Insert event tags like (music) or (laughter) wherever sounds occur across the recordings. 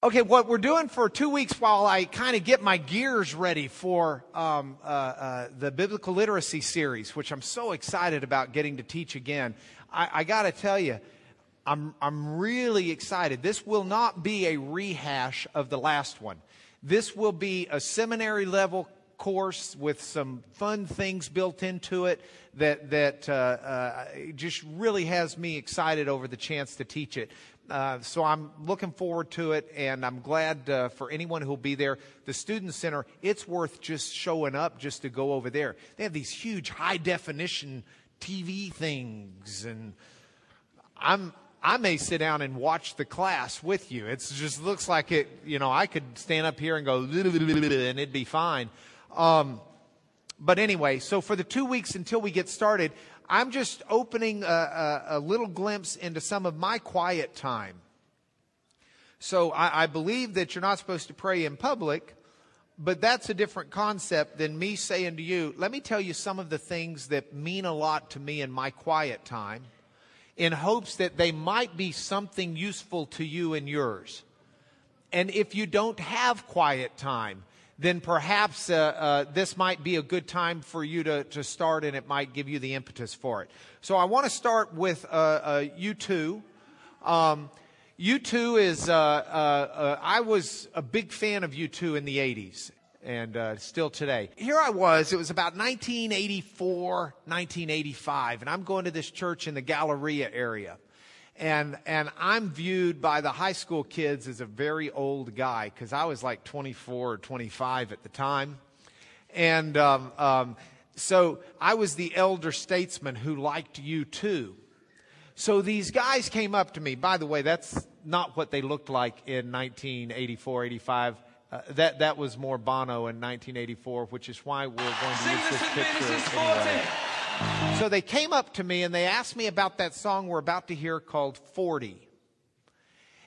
Okay, what we're doing for two weeks while I kind of get my gears ready for um, uh, uh, the biblical literacy series, which I'm so excited about getting to teach again. I, I got to tell you, I'm I'm really excited. This will not be a rehash of the last one. This will be a seminary level course with some fun things built into it that that uh, uh, just really has me excited over the chance to teach it. Uh, so I'm looking forward to it, and I'm glad uh, for anyone who'll be there. The Student Center, it's worth just showing up just to go over there. They have these huge high definition TV things, and I'm I may sit down and watch the class with you. It just looks like it. You know, I could stand up here and go (laughs) and it'd be fine. Um, but anyway, so for the two weeks until we get started, I'm just opening a, a, a little glimpse into some of my quiet time. So I, I believe that you're not supposed to pray in public, but that's a different concept than me saying to you, let me tell you some of the things that mean a lot to me in my quiet time in hopes that they might be something useful to you and yours. And if you don't have quiet time, then perhaps uh, uh, this might be a good time for you to, to start and it might give you the impetus for it. So I want to start with uh, U2. Uh, um, U2 is, uh, uh, I was a big fan of U2 in the 80s and still today. Here I was, it was about 1984, 1985, and I'm going to this church in the Galleria area and and I'm viewed by the high school kids as a very old guy because I was like 24 or 25 at the time, and um, um, so I was the elder statesman who liked U2. So these guys came up to me. By the way, that's not what they looked like in 1984, 85. Uh, that that was more Bono in 1984, which is why we're going to use this picture anyway. So they came up to me and they asked me about that song we're about to hear called 40.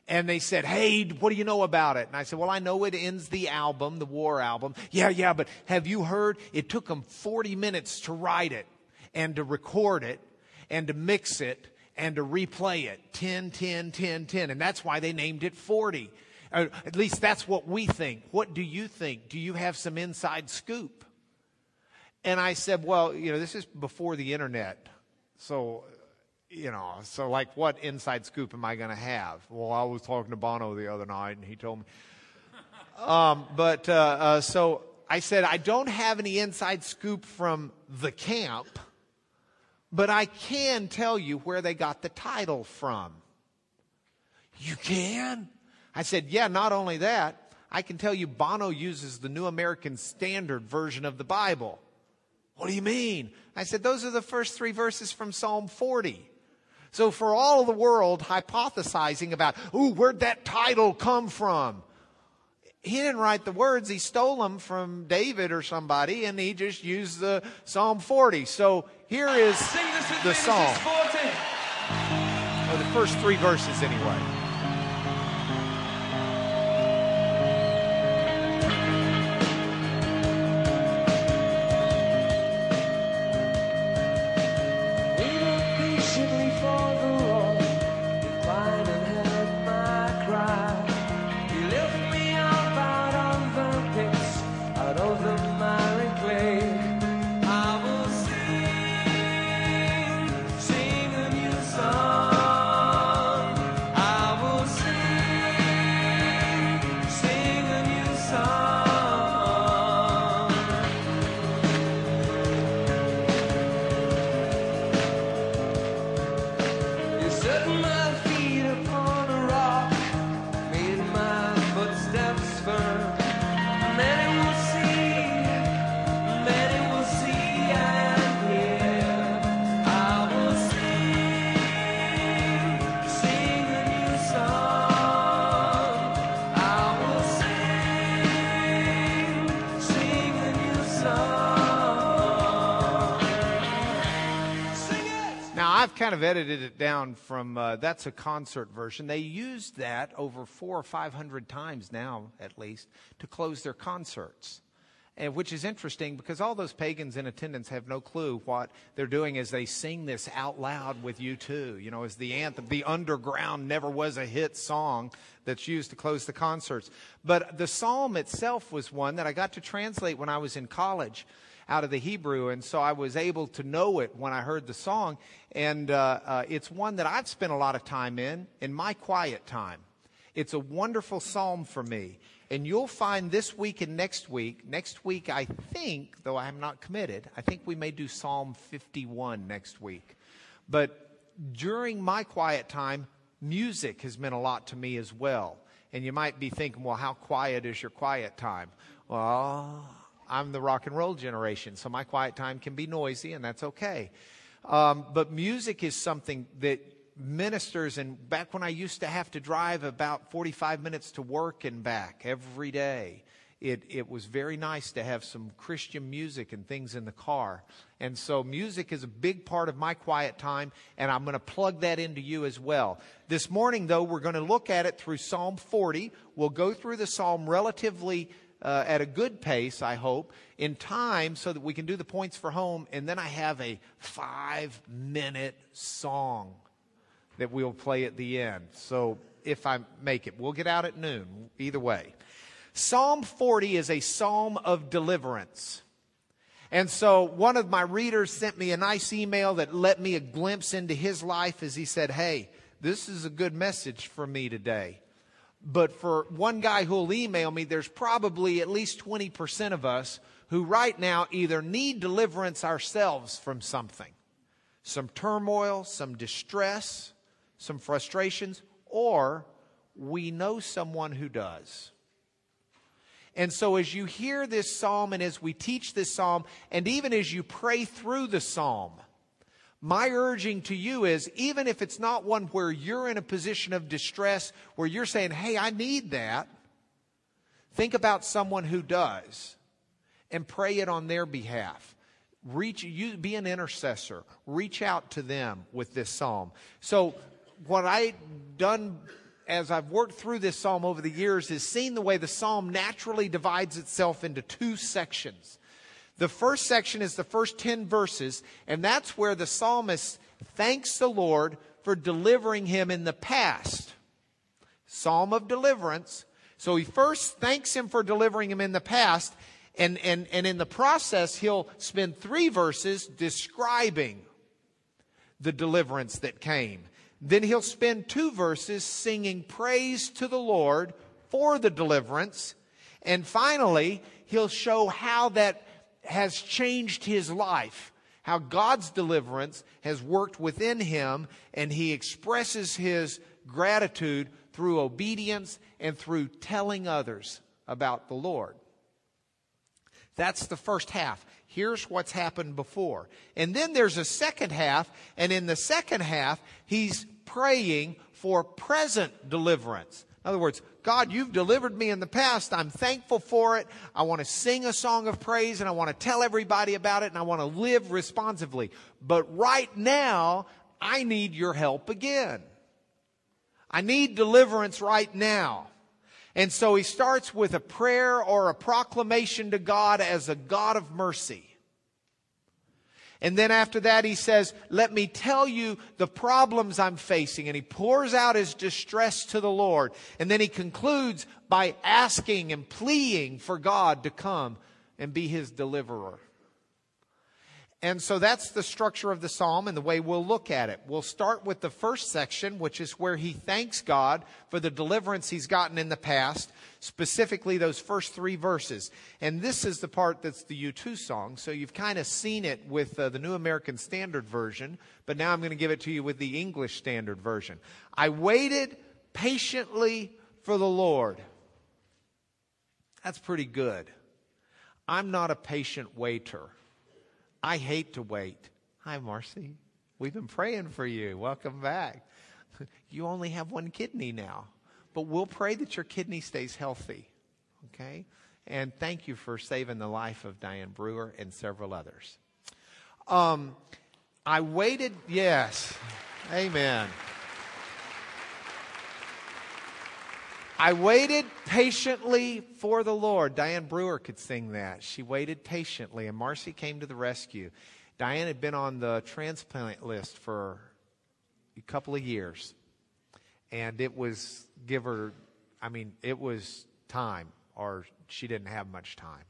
And they said, Hey, what do you know about it? And I said, Well, I know it ends the album, the war album. Yeah, yeah, but have you heard? It took them 40 minutes to write it and to record it and to mix it and to replay it 10, 10, 10, 10. And that's why they named it 40. Uh, at least that's what we think. What do you think? Do you have some inside scoop? And I said, well, you know, this is before the internet. So, you know, so like what inside scoop am I going to have? Well, I was talking to Bono the other night and he told me. (laughs) Um, but, uh, uh, so I said, I don't have any inside scoop from the camp, but I can tell you where they got the title from. You can? I said, yeah, not only that, I can tell you Bono uses the New American Standard version of the Bible. What do you mean? I said, those are the first three verses from Psalm 40. So for all the world hypothesizing about, ooh, where'd that title come from? He didn't write the words. He stole them from David or somebody and he just used the Psalm 40. So here is the Psalm. Or the first three verses anyway. my kind of edited it down from uh, that's a concert version. They used that over four or five hundred times now, at least, to close their concerts. and which is interesting because all those pagans in attendance have no clue what they're doing as they sing this out loud with U2. You know, as the anthem, the underground never was a hit song that's used to close the concerts. But the psalm itself was one that I got to translate when I was in college out of the Hebrew, and so I was able to know it when I heard the song. And uh, uh, it's one that I've spent a lot of time in, in my quiet time. It's a wonderful psalm for me. And you'll find this week and next week, next week, I think, though I'm not committed, I think we may do Psalm 51 next week. But during my quiet time, music has meant a lot to me as well. And you might be thinking, well, how quiet is your quiet time? Well, I'm the rock and roll generation, so my quiet time can be noisy, and that's okay. Um, but music is something that ministers, and back when I used to have to drive about 45 minutes to work and back every day, it, it was very nice to have some Christian music and things in the car. And so music is a big part of my quiet time, and I'm going to plug that into you as well. This morning, though, we're going to look at it through Psalm 40. We'll go through the psalm relatively uh, at a good pace, I hope, in time so that we can do the points for home. And then I have a five minute song that we'll play at the end. So if I make it, we'll get out at noon, either way. Psalm 40 is a psalm of deliverance. And so one of my readers sent me a nice email that let me a glimpse into his life as he said, Hey, this is a good message for me today. But for one guy who'll email me, there's probably at least 20% of us who right now either need deliverance ourselves from something, some turmoil, some distress, some frustrations, or we know someone who does. And so, as you hear this psalm and as we teach this psalm, and even as you pray through the psalm, my urging to you is even if it's not one where you're in a position of distress, where you're saying, hey, I need that, think about someone who does and pray it on their behalf. Reach you be an intercessor. Reach out to them with this psalm. So what I've done as I've worked through this psalm over the years is seen the way the psalm naturally divides itself into two sections. The first section is the first 10 verses, and that's where the psalmist thanks the Lord for delivering him in the past. Psalm of deliverance. So he first thanks him for delivering him in the past, and, and, and in the process, he'll spend three verses describing the deliverance that came. Then he'll spend two verses singing praise to the Lord for the deliverance. And finally, he'll show how that has changed his life, how God's deliverance has worked within him, and he expresses his gratitude through obedience and through telling others about the Lord. That's the first half. Here's what's happened before. And then there's a second half, and in the second half, he's praying for present deliverance. In other words, God, you've delivered me in the past. I'm thankful for it. I want to sing a song of praise and I want to tell everybody about it and I want to live responsively. But right now, I need your help again. I need deliverance right now. And so he starts with a prayer or a proclamation to God as a God of mercy. And then after that, he says, Let me tell you the problems I'm facing. And he pours out his distress to the Lord. And then he concludes by asking and pleading for God to come and be his deliverer. And so that's the structure of the psalm and the way we'll look at it. We'll start with the first section, which is where he thanks God for the deliverance he's gotten in the past, specifically those first three verses. And this is the part that's the U2 song. So you've kind of seen it with uh, the New American Standard Version, but now I'm going to give it to you with the English Standard Version. I waited patiently for the Lord. That's pretty good. I'm not a patient waiter. I hate to wait. Hi, Marcy. We've been praying for you. Welcome back. (laughs) You only have one kidney now, but we'll pray that your kidney stays healthy. Okay? And thank you for saving the life of Diane Brewer and several others. Um, I waited, yes. Amen. I waited patiently for the Lord. Diane Brewer could sing that. She waited patiently, and Marcy came to the rescue. Diane had been on the transplant list for a couple of years, and it was give her, I mean, it was time, or she didn't have much time.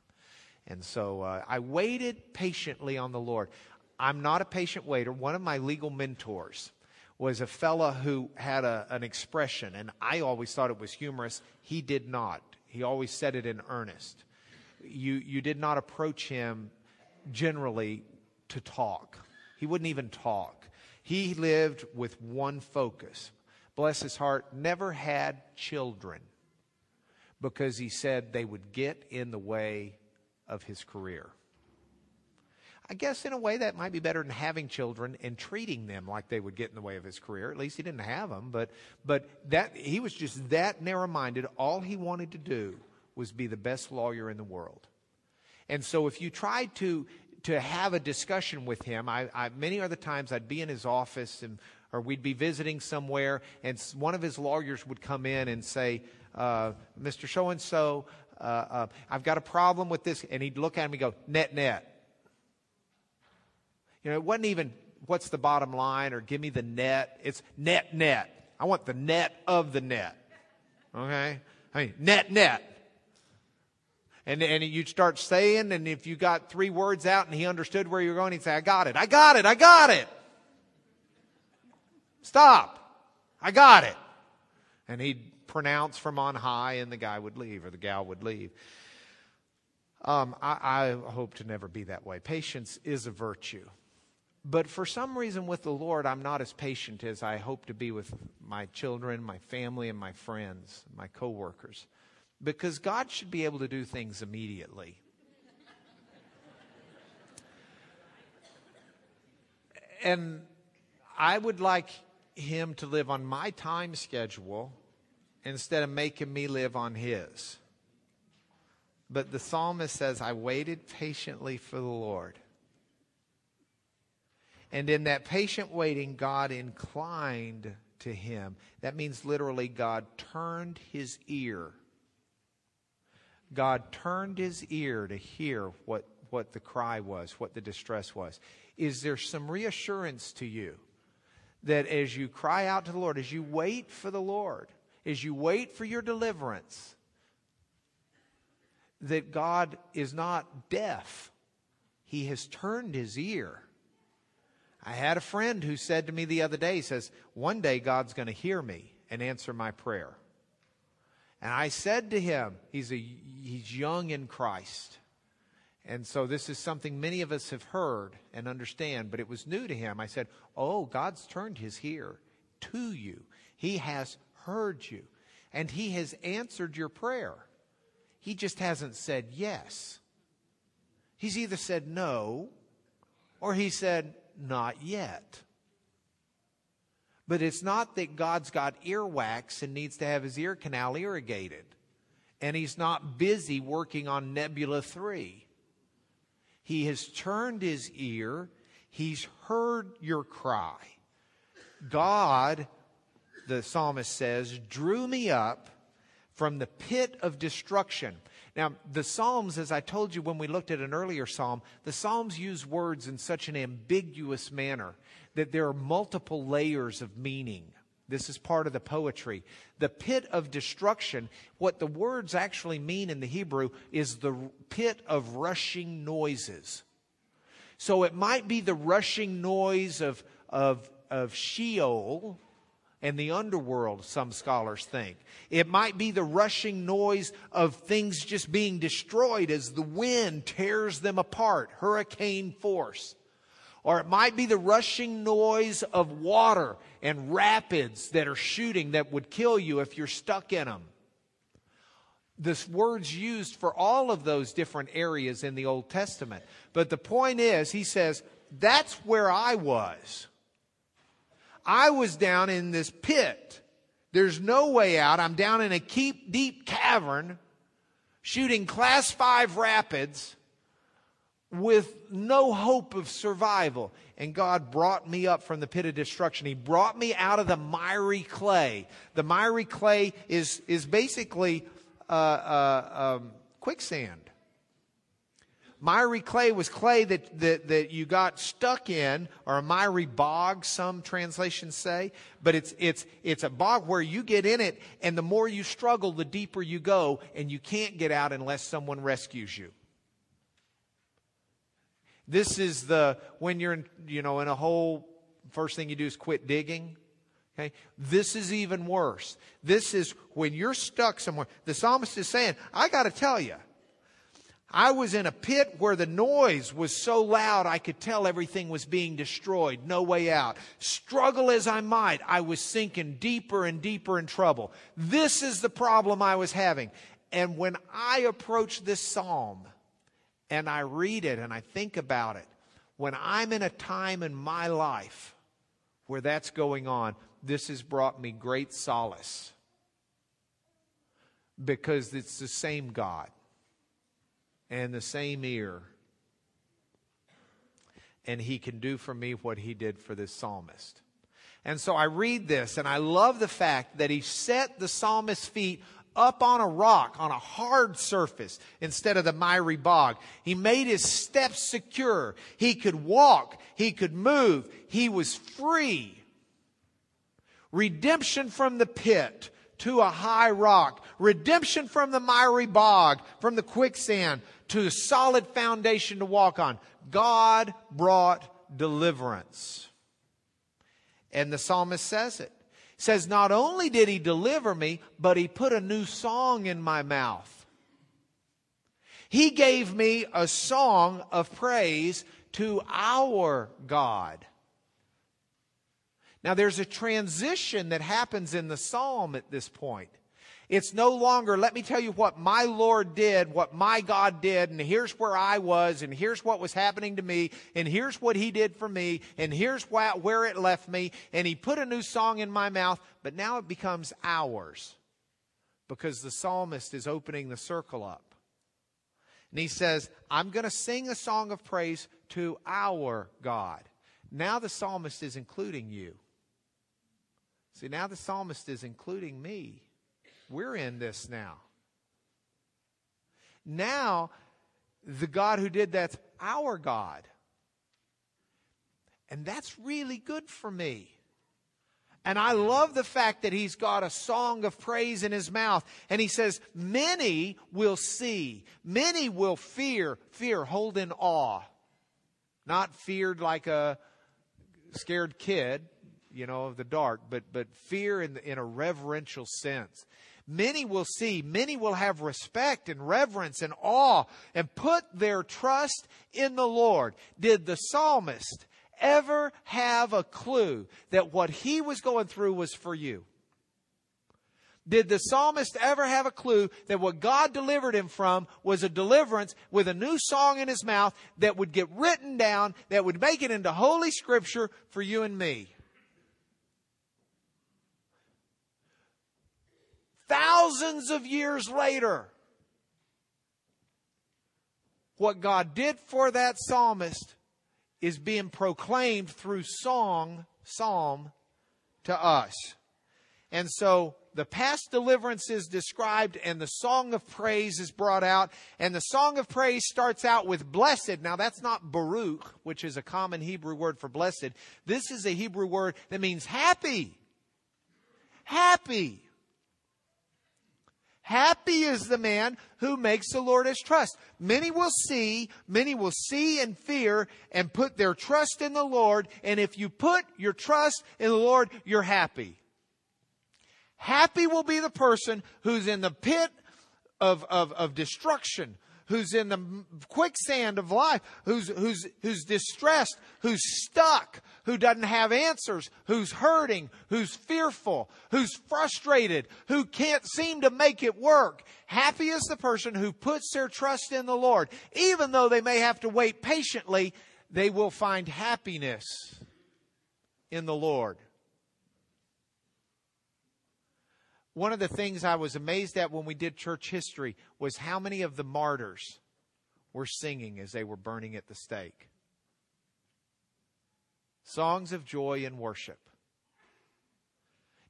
And so uh, I waited patiently on the Lord. I'm not a patient waiter. One of my legal mentors was a fella who had a, an expression, and I always thought it was humorous. He did not. He always said it in earnest. You, you did not approach him generally to talk. He wouldn't even talk. He lived with one focus. Bless his heart, never had children because he said they would get in the way of his career. I guess in a way that might be better than having children and treating them like they would get in the way of his career. At least he didn't have them, but but that he was just that narrow-minded. All he wanted to do was be the best lawyer in the world. And so if you tried to to have a discussion with him, I, I many other times I'd be in his office and or we'd be visiting somewhere, and one of his lawyers would come in and say, uh, "Mr. So and So, I've got a problem with this," and he'd look at him and go, "Net, net." You know, it wasn't even what's the bottom line or give me the net. It's net, net. I want the net of the net. Okay? I mean, net, net. And, and you'd start saying, and if you got three words out and he understood where you were going, he'd say, I got it, I got it, I got it. Stop. I got it. And he'd pronounce from on high, and the guy would leave, or the gal would leave. Um, I, I hope to never be that way. Patience is a virtue. But for some reason with the Lord, I'm not as patient as I hope to be with my children, my family, and my friends, my coworkers. Because God should be able to do things immediately. and I would like him to live on my time schedule instead of making me live on his. But the psalmist says, I waited patiently for the Lord. And in that patient waiting, God inclined to him. That means literally, God turned his ear. God turned his ear to hear what, what the cry was, what the distress was. Is there some reassurance to you that as you cry out to the Lord, as you wait for the Lord, as you wait for your deliverance, that God is not deaf? He has turned his ear I had a friend who said to me the other day, he says, One day God's going to hear me and answer my prayer. And I said to him, he's, a, he's young in Christ. And so this is something many of us have heard and understand, but it was new to him. I said, Oh, God's turned his ear to you. He has heard you, and he has answered your prayer. He just hasn't said yes. He's either said no, or he said, not yet. But it's not that God's got earwax and needs to have his ear canal irrigated. And he's not busy working on Nebula 3. He has turned his ear. He's heard your cry. God, the psalmist says, drew me up from the pit of destruction. Now, the Psalms, as I told you when we looked at an earlier Psalm, the Psalms use words in such an ambiguous manner that there are multiple layers of meaning. This is part of the poetry. The pit of destruction, what the words actually mean in the Hebrew is the pit of rushing noises. So it might be the rushing noise of, of, of Sheol, and the underworld, some scholars think. It might be the rushing noise of things just being destroyed as the wind tears them apart, hurricane force. Or it might be the rushing noise of water and rapids that are shooting that would kill you if you're stuck in them. This word's used for all of those different areas in the Old Testament. But the point is, he says, that's where I was. I was down in this pit. There's no way out. I'm down in a deep, deep cavern shooting class five rapids with no hope of survival. And God brought me up from the pit of destruction. He brought me out of the miry clay. The miry clay is, is basically uh, uh, um, quicksand. Miry clay was clay that, that, that you got stuck in, or a miry bog, some translations say. But it's, it's, it's a bog where you get in it, and the more you struggle, the deeper you go, and you can't get out unless someone rescues you. This is the, when you're in, you know, in a hole, first thing you do is quit digging. Okay? This is even worse. This is when you're stuck somewhere. The psalmist is saying, I got to tell you, I was in a pit where the noise was so loud I could tell everything was being destroyed. No way out. Struggle as I might, I was sinking deeper and deeper in trouble. This is the problem I was having. And when I approach this psalm and I read it and I think about it, when I'm in a time in my life where that's going on, this has brought me great solace because it's the same God and the same ear. And he can do for me what he did for this psalmist. And so I read this and I love the fact that he set the psalmist's feet up on a rock, on a hard surface, instead of the miry bog. He made his steps secure. He could walk. He could move. He was free. Redemption from the pit to a high rock. Redemption from the miry bog, from the quicksand to a solid foundation to walk on. God brought deliverance. And the psalmist says it. Says, not only did he deliver me, but he put a new song in my mouth. He gave me a song of praise to our God. Now there's a transition that happens in the psalm at this point. It's no longer, let me tell you what my Lord did, what my God did, and here's where I was, and here's what was happening to me, and here's what He did for me, and here's where it left me, and He put a new song in my mouth, but now it becomes ours because the psalmist is opening the circle up. And he says, I'm going to sing a song of praise to our God. Now the psalmist is including you. See, now the psalmist is including me. We're in this now. Now, the God who did that's our God. And that's really good for me. And I love the fact that he's got a song of praise in his mouth. And he says, Many will see, many will fear, fear, hold in awe. Not feared like a scared kid, you know, of the dark, but, but fear in, in a reverential sense. Many will see, many will have respect and reverence and awe and put their trust in the Lord. Did the psalmist ever have a clue that what he was going through was for you? Did the psalmist ever have a clue that what God delivered him from was a deliverance with a new song in his mouth that would get written down, that would make it into Holy Scripture for you and me? Thousands of years later, what God did for that psalmist is being proclaimed through song, psalm to us. And so the past deliverance is described and the song of praise is brought out. And the song of praise starts out with blessed. Now that's not Baruch, which is a common Hebrew word for blessed. This is a Hebrew word that means happy. Happy. Happy is the man who makes the Lord his trust. Many will see, many will see and fear and put their trust in the Lord. And if you put your trust in the Lord, you're happy. Happy will be the person who's in the pit of, of, of destruction, who's in the quicksand of life, who's, who's, who's distressed, who's stuck, who doesn't have answers, who's hurting, who's fearful, who's frustrated, who can't seem to make it work. Happy is the person who puts their trust in the Lord. Even though they may have to wait patiently, they will find happiness in the Lord. One of the things I was amazed at when we did church history was how many of the martyrs were singing as they were burning at the stake. Songs of joy and worship.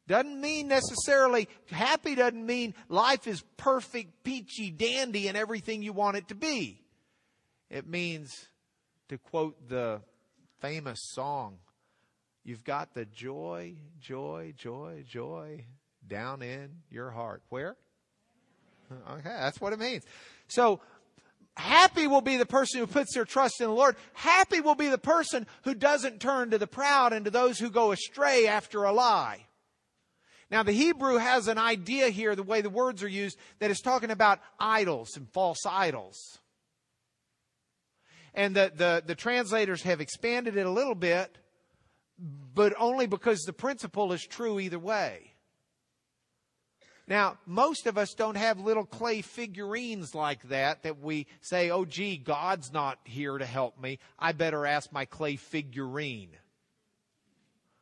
Doesn't mean necessarily, happy doesn't mean life is perfect, peachy, dandy, and everything you want it to be. It means, to quote the famous song, you've got the joy, joy, joy, joy down in your heart. Where? Okay, that's what it means. So, happy will be the person who puts their trust in the Lord. Happy will be the person who doesn't turn to the proud and to those who go astray after a lie. Now, the Hebrew has an idea here, the way the words are used, that is talking about idols and false idols. And the, the, the translators have expanded it a little bit, but only because the principle is true either way. Now, most of us don't have little clay figurines like that that we say, oh, gee, God's not here to help me. I better ask my clay figurine.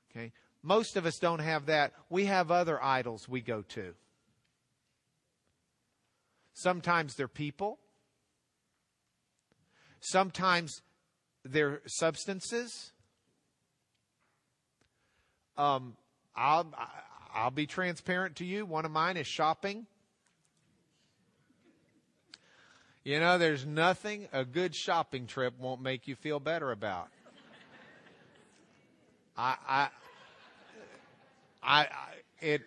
Okay? Most of us don't have that. We have other idols we go to. Sometimes they're people. Sometimes they're substances. Um, I'll, I'll be transparent to you. One of mine is shopping. You know, there's nothing a good shopping trip won't make you feel better about. I, I, I, it,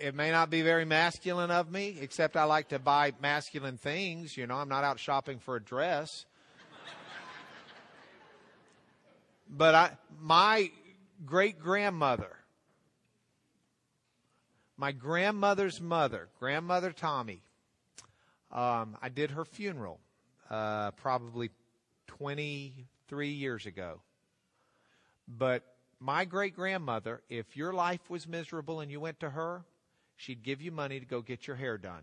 it may not be very masculine of me, except I like to buy masculine things. You know, I'm not out shopping for a dress. but I, my great grandmother, my grandmother's mother, grandmother Tommy, um, I did her funeral uh, probably 23 years ago. But my great grandmother, if your life was miserable and you went to her, she'd give you money to go get your hair done.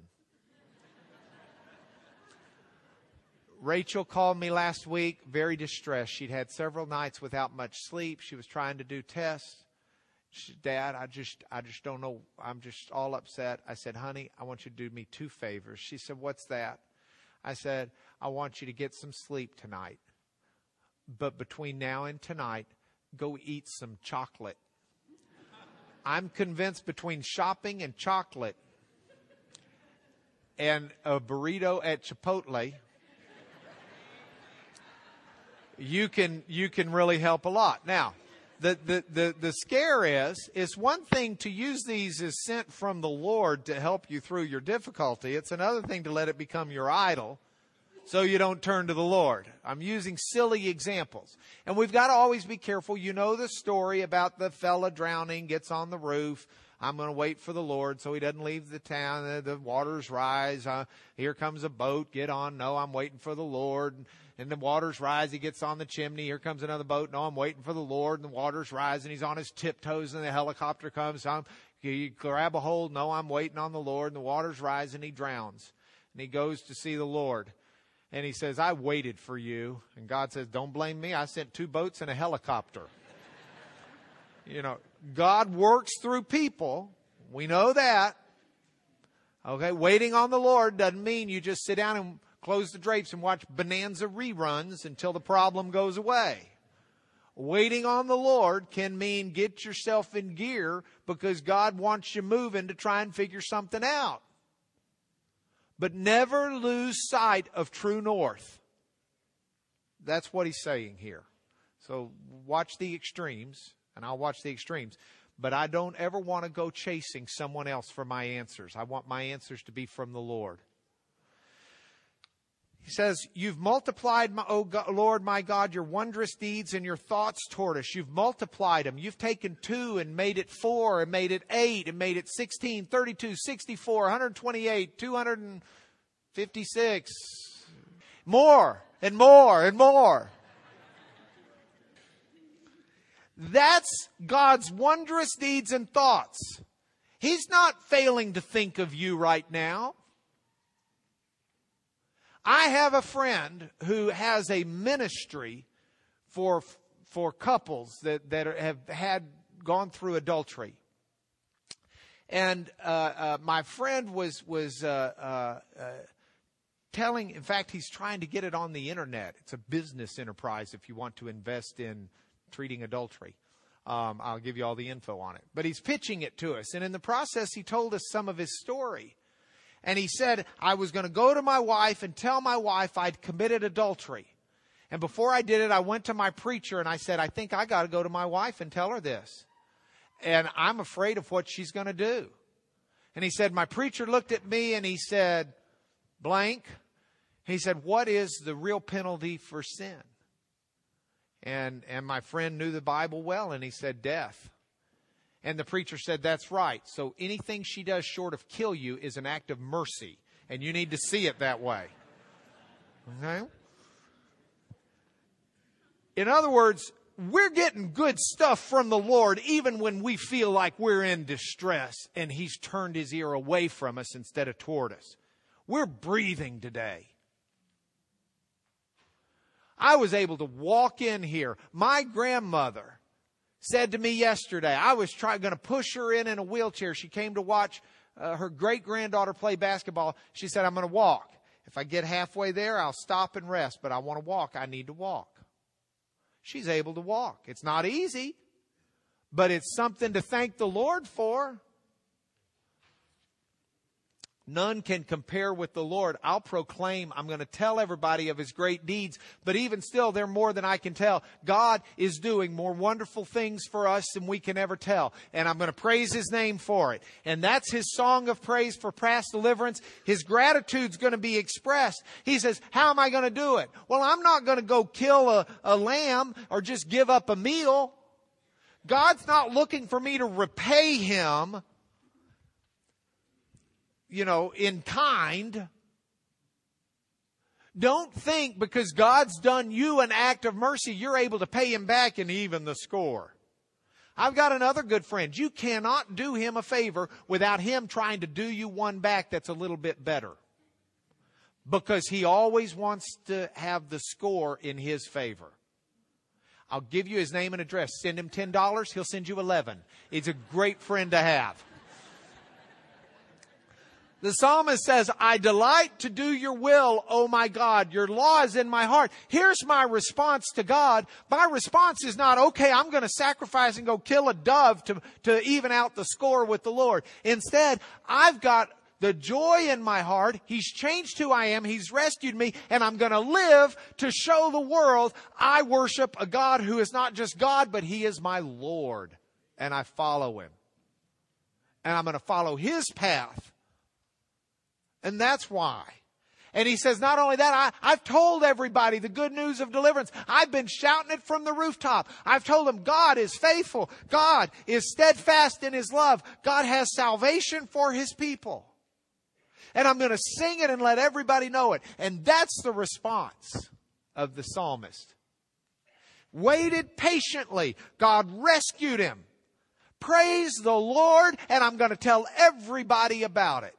(laughs) Rachel called me last week, very distressed. She'd had several nights without much sleep. She was trying to do tests. Dad, I just, I just don't know. I'm just all upset. I said, honey, I want you to do me two favors. She said, what's that? I said, I want you to get some sleep tonight. But between now and tonight, go eat some chocolate. I'm convinced between shopping and chocolate and a burrito at Chipotle, you can you can really help a lot. Now, the, the, the, the scare is, it's one thing to use these as sent from the Lord to help you through your difficulty. It's another thing to let it become your idol so you don't turn to the Lord. I'm using silly examples. And we've got to always be careful. You know the story about the fella drowning, gets on the roof. I'm going to wait for the Lord so he doesn't leave the town. The, waters rise. Uh, here comes a boat. Get on. No, I'm waiting for the Lord. And the waters rise. He gets on the chimney. Here comes another boat. No, I'm waiting for the Lord. And the waters rise. And he's on his tiptoes. And the helicopter comes. I'm, you grab a hold. No, I'm waiting on the Lord. And the waters rise. And he drowns. And he goes to see the Lord and he says, I waited for you. And God says, Don't blame me. I sent two boats and a helicopter. (laughs) you know, God works through people. We know that. Okay, waiting on the Lord doesn't mean you just sit down and close the drapes and watch bonanza reruns until the problem goes away. Waiting on the Lord can mean get yourself in gear because God wants you moving to try and figure something out. But never lose sight of true north. That's what he's saying here. So watch the extremes, and I'll watch the extremes. But I don't ever want to go chasing someone else for my answers. I want my answers to be from the Lord. He says, You've multiplied, my, O God, Lord my God, your wondrous deeds and your thoughts toward us. You've multiplied them. You've taken two and made it four and made it eight and made it 16, 32, 64, 128, 256. More and more and more. That's God's wondrous deeds and thoughts. He's not failing to think of you right now. I have a friend who has a ministry for, for couples that, that have had gone through adultery. And uh, uh, my friend was was uh, uh, uh telling, in fact, he's trying to get it on the internet. It's a business enterprise if you want to invest in treating adultery. Um, I'll give you all the info on it. But he's pitching it to us. And in the process, he told us some of his story. And he said, I was going to go to my wife and tell my wife I'd committed adultery. And before I did it, I went to my preacher and I said, I think I got to go to my wife and tell her this. And I'm afraid of what she's going to do. And he said, My preacher looked at me and he said, Blank. He said, What is the real penalty for sin? And, and my friend knew the Bible well and he said, Death. And the preacher said, That's right. So anything she does short of kill you is an act of mercy. And you need to see it that way. Okay? In other words, we're getting good stuff from the Lord even when we feel like we're in distress and He's turned His ear away from us instead of toward us. We're breathing today. I was able to walk in here. My grandmother said to me yesterday, I was trying, going to push her in in a wheelchair. She came to watch uh, her great granddaughter play basketball. She said, I'm going to walk. If I get halfway there, I'll stop and rest, but I want to walk. I need to walk. She's able to walk. It's not easy, but it's something to thank the Lord for. None can compare with the Lord. I'll proclaim, I'm going to tell everybody of his great deeds, but even still, they're more than I can tell. God is doing more wonderful things for us than we can ever tell, and I'm going to praise his name for it. And that's his song of praise for past deliverance. His gratitude's going to be expressed. He says, How am I going to do it? Well, I'm not going to go kill a, a lamb or just give up a meal. God's not looking for me to repay him you know, in kind. Don't think because God's done you an act of mercy, you're able to pay him back and even the score. I've got another good friend. You cannot do him a favor without him trying to do you one back that's a little bit better. Because he always wants to have the score in his favor. I'll give you his name and address. Send him $10, he'll send you 11. He's a great friend to have. The psalmist says, I delight to do your will, O my God. Your law is in my heart. Here's my response to God. My response is not, okay, I'm going to sacrifice and go kill a dove to, to even out the score with the Lord. Instead, I've got the joy in my heart. He's changed who I am. He's rescued me and I'm going to live to show the world I worship a God who is not just God, but He is my Lord and I follow Him. And I'm going to follow His path and that's why. And he says, not only that, I, have told everybody the good news of deliverance. I've been shouting it from the rooftop. I've told them God is faithful. God is steadfast in his love. God has salvation for his people. And I'm going to sing it and let everybody know it. And that's the response of the psalmist. Waited patiently. God rescued him. Praise the Lord. And I'm going to tell everybody about it.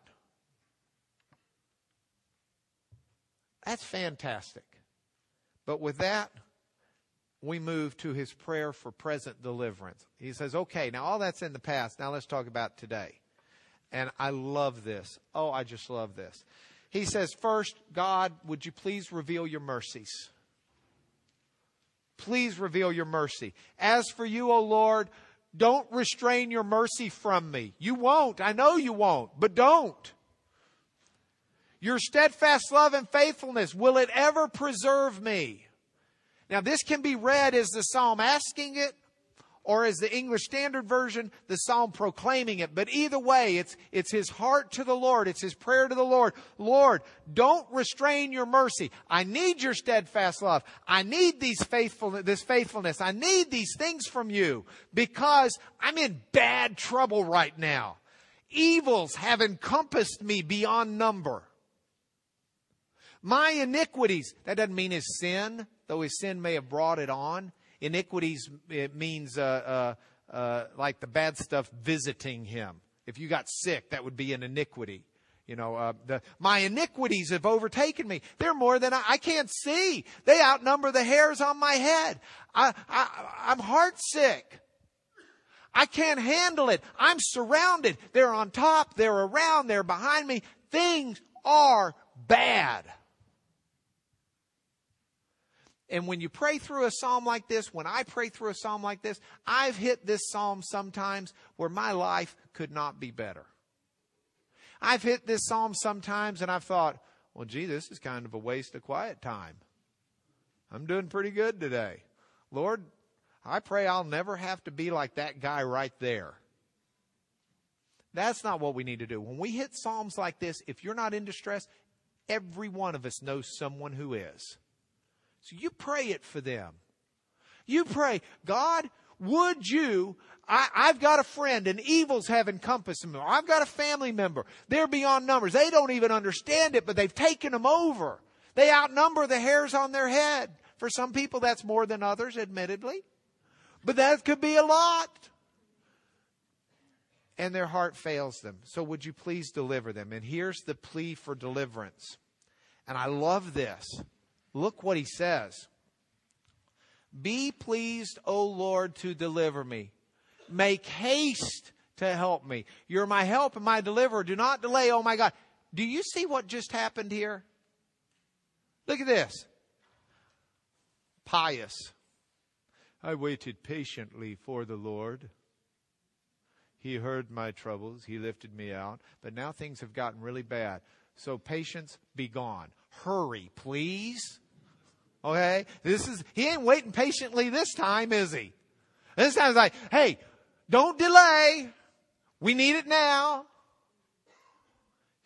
That's fantastic. But with that, we move to his prayer for present deliverance. He says, okay, now all that's in the past. Now let's talk about today. And I love this. Oh, I just love this. He says, first, God, would you please reveal your mercies? Please reveal your mercy. As for you, O Lord, don't restrain your mercy from me. You won't. I know you won't, but don't. Your steadfast love and faithfulness, will it ever preserve me? Now, this can be read as the psalm asking it, or as the English Standard Version, the psalm proclaiming it. But either way, it's, it's his heart to the Lord. It's his prayer to the Lord. Lord, don't restrain your mercy. I need your steadfast love. I need these faithful, this faithfulness. I need these things from you because I'm in bad trouble right now. Evils have encompassed me beyond number. My iniquities, that doesn't mean his sin, though his sin may have brought it on. Iniquities, it means uh, uh, uh, like the bad stuff visiting him. If you got sick, that would be an iniquity. You know, uh, the, my iniquities have overtaken me. They're more than I, I can't see. They outnumber the hairs on my head. I, I, I'm heart sick. I can't handle it. I'm surrounded. They're on top. They're around. They're behind me. Things are bad. And when you pray through a psalm like this, when I pray through a psalm like this, I've hit this psalm sometimes where my life could not be better. I've hit this psalm sometimes and I've thought, well, gee, this is kind of a waste of quiet time. I'm doing pretty good today. Lord, I pray I'll never have to be like that guy right there. That's not what we need to do. When we hit Psalms like this, if you're not in distress, every one of us knows someone who is. So you pray it for them. You pray, God, would you? I, have got a friend and evils have encompassed me. I've got a family member. They're beyond numbers. They don't even understand it, but they've taken them over. They outnumber the hairs on their head. For some people, that's more than others, admittedly. But that could be a lot. And their heart fails them. So would you please deliver them? And here's the plea for deliverance. And I love this. Look what he says. Be pleased, O Lord, to deliver me. Make haste to help me. You're my help and my deliverer. Do not delay, oh my God. Do you see what just happened here? Look at this. Pious. I waited patiently for the Lord. He heard my troubles. He lifted me out. But now things have gotten really bad. So patience, be gone. Hurry, please. Okay? This is, he ain't waiting patiently this time, is he? This time it's like, hey, don't delay. We need it now.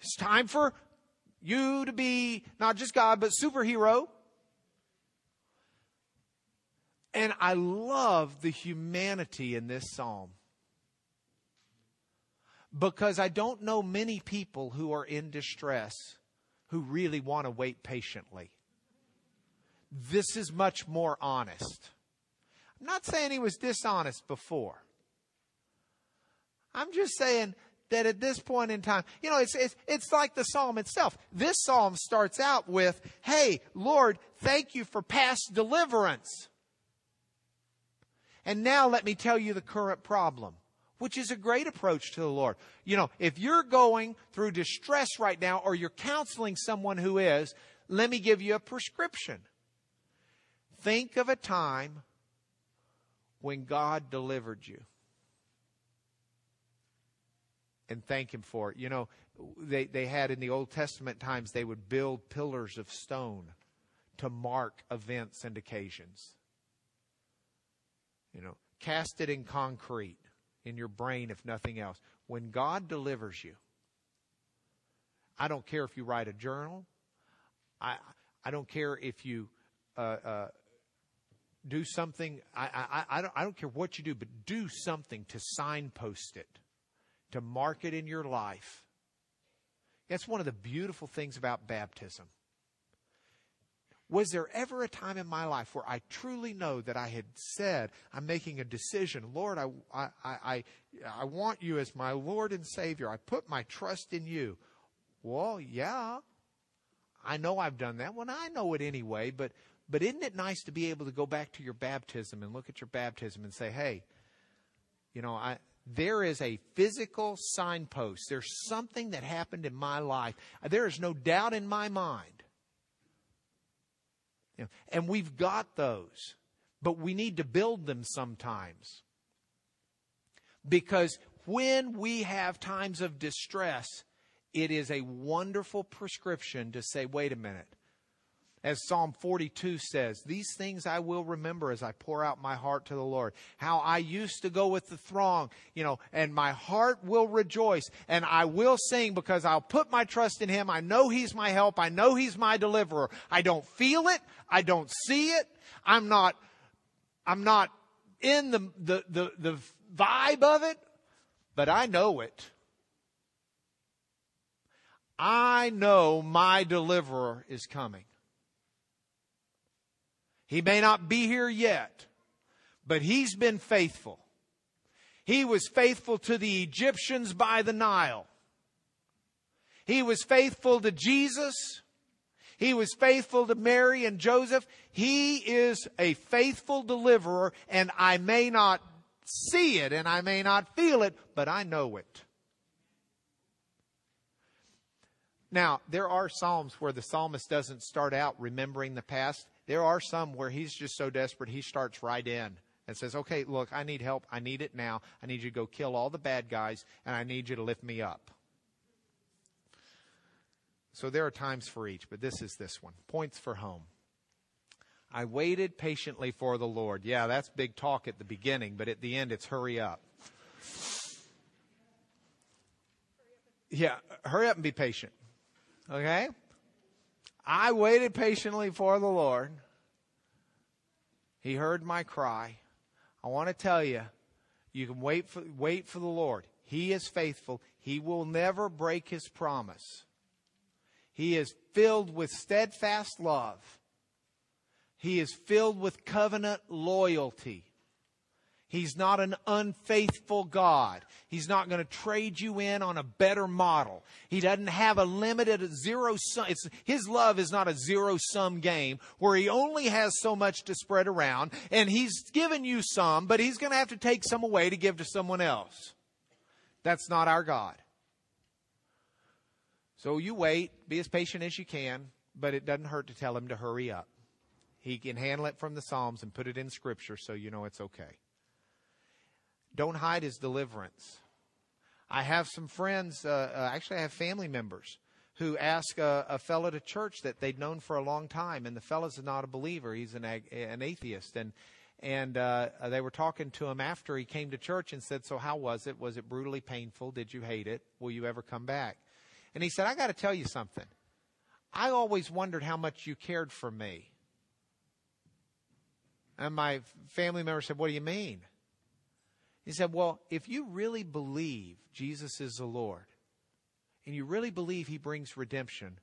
It's time for you to be not just God, but superhero. And I love the humanity in this psalm. Because I don't know many people who are in distress who really want to wait patiently. This is much more honest. I'm not saying he was dishonest before. I'm just saying that at this point in time, you know, it's, it's, it's like the psalm itself. This psalm starts out with, Hey, Lord, thank you for past deliverance. And now let me tell you the current problem, which is a great approach to the Lord. You know, if you're going through distress right now or you're counseling someone who is, let me give you a prescription. Think of a time when God delivered you. And thank Him for it. You know, they, they had in the Old Testament times, they would build pillars of stone to mark events and occasions. You know, cast it in concrete in your brain, if nothing else. When God delivers you, I don't care if you write a journal. I I don't care if you uh, uh, do something. I, I, I, don't, I don't care what you do, but do something to signpost it, to mark it in your life. That's one of the beautiful things about baptism. Was there ever a time in my life where I truly know that I had said, I'm making a decision, Lord, I, I, I, I want you as my Lord and Savior. I put my trust in you. Well, yeah. I know I've done that. Well, I know it anyway, but but isn't it nice to be able to go back to your baptism and look at your baptism and say, hey, you know, I, there is a physical signpost. There's something that happened in my life. There is no doubt in my mind. You know, and we've got those, but we need to build them sometimes. Because when we have times of distress, it is a wonderful prescription to say, wait a minute. As Psalm 42 says, These things I will remember as I pour out my heart to the Lord. How I used to go with the throng, you know, and my heart will rejoice and I will sing because I'll put my trust in Him. I know He's my help. I know He's my deliverer. I don't feel it. I don't see it. I'm not, I'm not in the, the, the, the vibe of it, but I know it. I know my deliverer is coming. He may not be here yet, but he's been faithful. He was faithful to the Egyptians by the Nile. He was faithful to Jesus. He was faithful to Mary and Joseph. He is a faithful deliverer, and I may not see it and I may not feel it, but I know it. Now, there are Psalms where the psalmist doesn't start out remembering the past There are some where he's just so desperate he starts right in and says, Okay, look, I need help. I need it now. I need you to go kill all the bad guys, and I need you to lift me up. So there are times for each, but this is this one. Points for home. I waited patiently for the Lord. Yeah, that's big talk at the beginning, but at the end it's hurry up. Yeah, hurry up and be patient. Okay? I waited patiently for the Lord. He heard my cry. I want to tell you, you can wait for, wait for the Lord. He is faithful. He will never break his promise. He is filled with steadfast love. He is filled with covenant loyalty. He's not an unfaithful God. He's not going to trade you in on a better model. He doesn't have a limited zero sum. His love is not a zero sum game where he only has so much to spread around and he's given you some, but he's going to have to take some away to give to someone else. That's not our God. So you wait, be as patient as you can, but it doesn't hurt to tell him to hurry up. He can handle it from the Psalms and put it in Scripture so you know it's okay. Don't hide his deliverance. I have some friends, uh, uh, actually, I have family members who ask a, a fellow to church that they'd known for a long time, and the fellow's not a believer. He's an, ag- an atheist. And, and uh, they were talking to him after he came to church and said, So, how was it? Was it brutally painful? Did you hate it? Will you ever come back? And he said, I got to tell you something. I always wondered how much you cared for me. And my family member said, What do you mean? He said, Well, if you really believe Jesus is the Lord, and you really believe he brings redemption,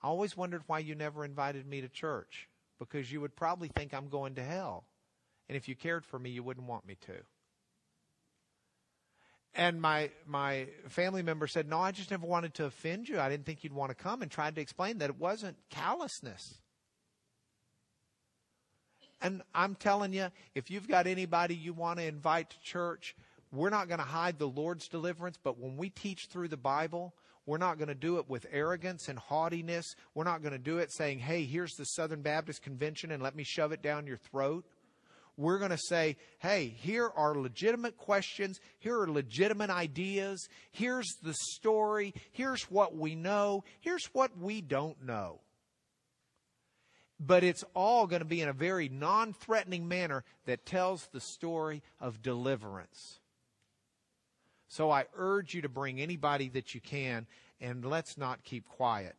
I always wondered why you never invited me to church, because you would probably think I'm going to hell. And if you cared for me, you wouldn't want me to. And my my family member said, "No, I just never wanted to offend you. I didn't think you'd want to come." And tried to explain that it wasn't callousness. And I'm telling you, if you've got anybody you want to invite to church, we're not going to hide the Lord's deliverance, but when we teach through the Bible, we're not going to do it with arrogance and haughtiness. We're not going to do it saying, hey, here's the Southern Baptist Convention and let me shove it down your throat. We're going to say, hey, here are legitimate questions. Here are legitimate ideas. Here's the story. Here's what we know. Here's what we don't know but it's all going to be in a very non threatening manner that tells the story of deliverance. So I urge you to bring anybody that you can, and let's not keep quiet.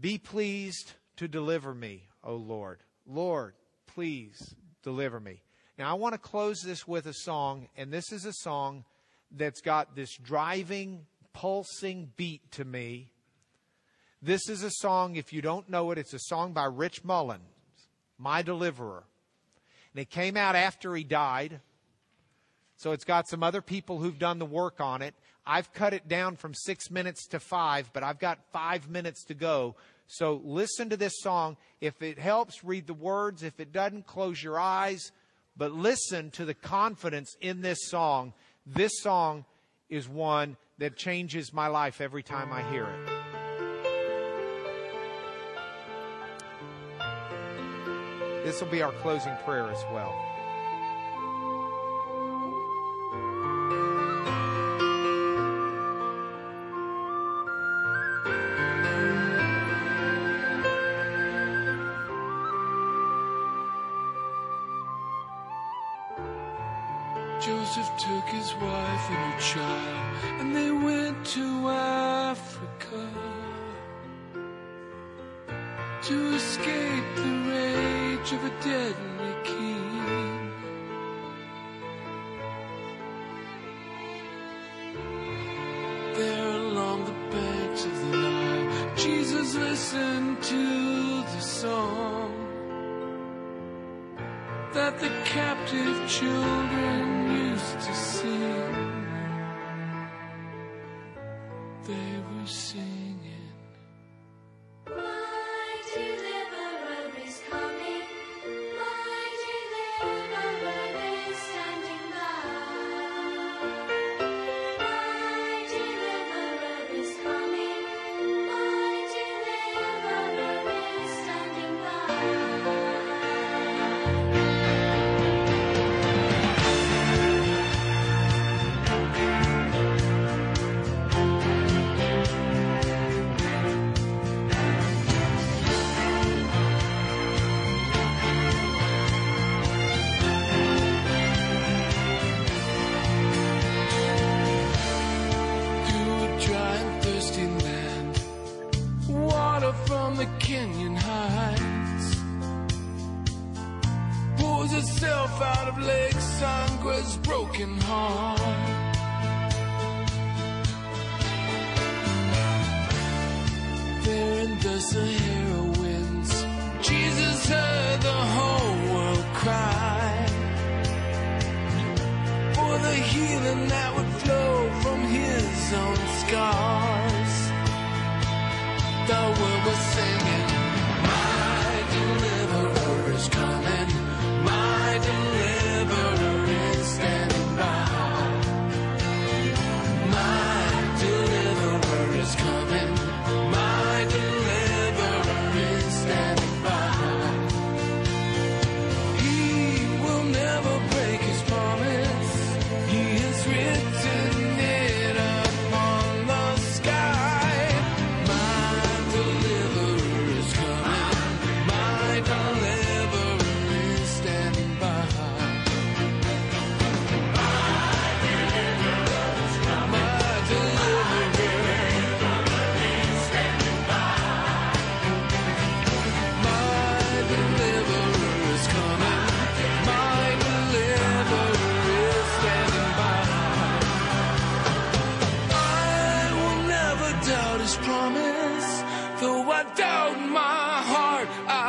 Be pleased to deliver me, O Lord. Lord, please deliver me. Now, I want to close this with a song, and this is a song that's got this driving, pulsing beat to me this is a song, if you don't know it, it's a song by Rich Mullins, My Deliverer. And it came out after he died. So it's got some other people who've done the work on it. I've cut it down from six minutes to five, but I've got five minutes to go. So listen to this song. If it helps, read the words. If it doesn't, close your eyes. But listen to the confidence in this song. This song is one that changes my life every time I hear it. This will be our closing prayer as well. Joseph took his wife and her child, and they went to Africa to escape the of a deadly king. There along the banks of the Nile, Jesus listened to the song that the captive children used to sing. Sangua's broken heart. I doubt my heart, I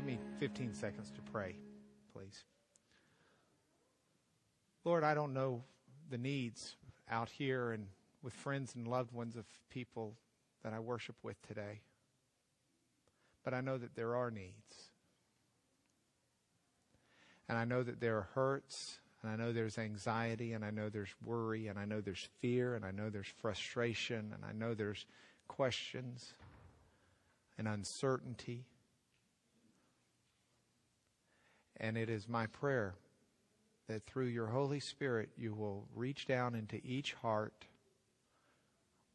give me 15 seconds to pray, please. Lord, I don't know the needs out here and with friends and loved ones of people that I worship with today, but I know that there are needs. And I know that there are hurts, and I know there's anxiety, and I know there's worry, and I know there's fear, and I know there's frustration, and I know there's questions and uncertainty. And it is my prayer that through your Holy Spirit you will reach down into each heart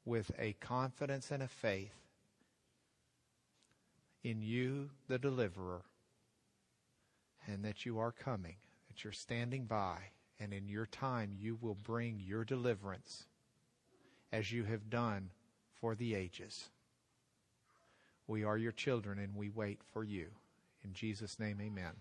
with a confidence and a faith in you, the deliverer, and that you are coming, that you're standing by, and in your time you will bring your deliverance as you have done for the ages. We are your children and we wait for you. In Jesus' name, amen.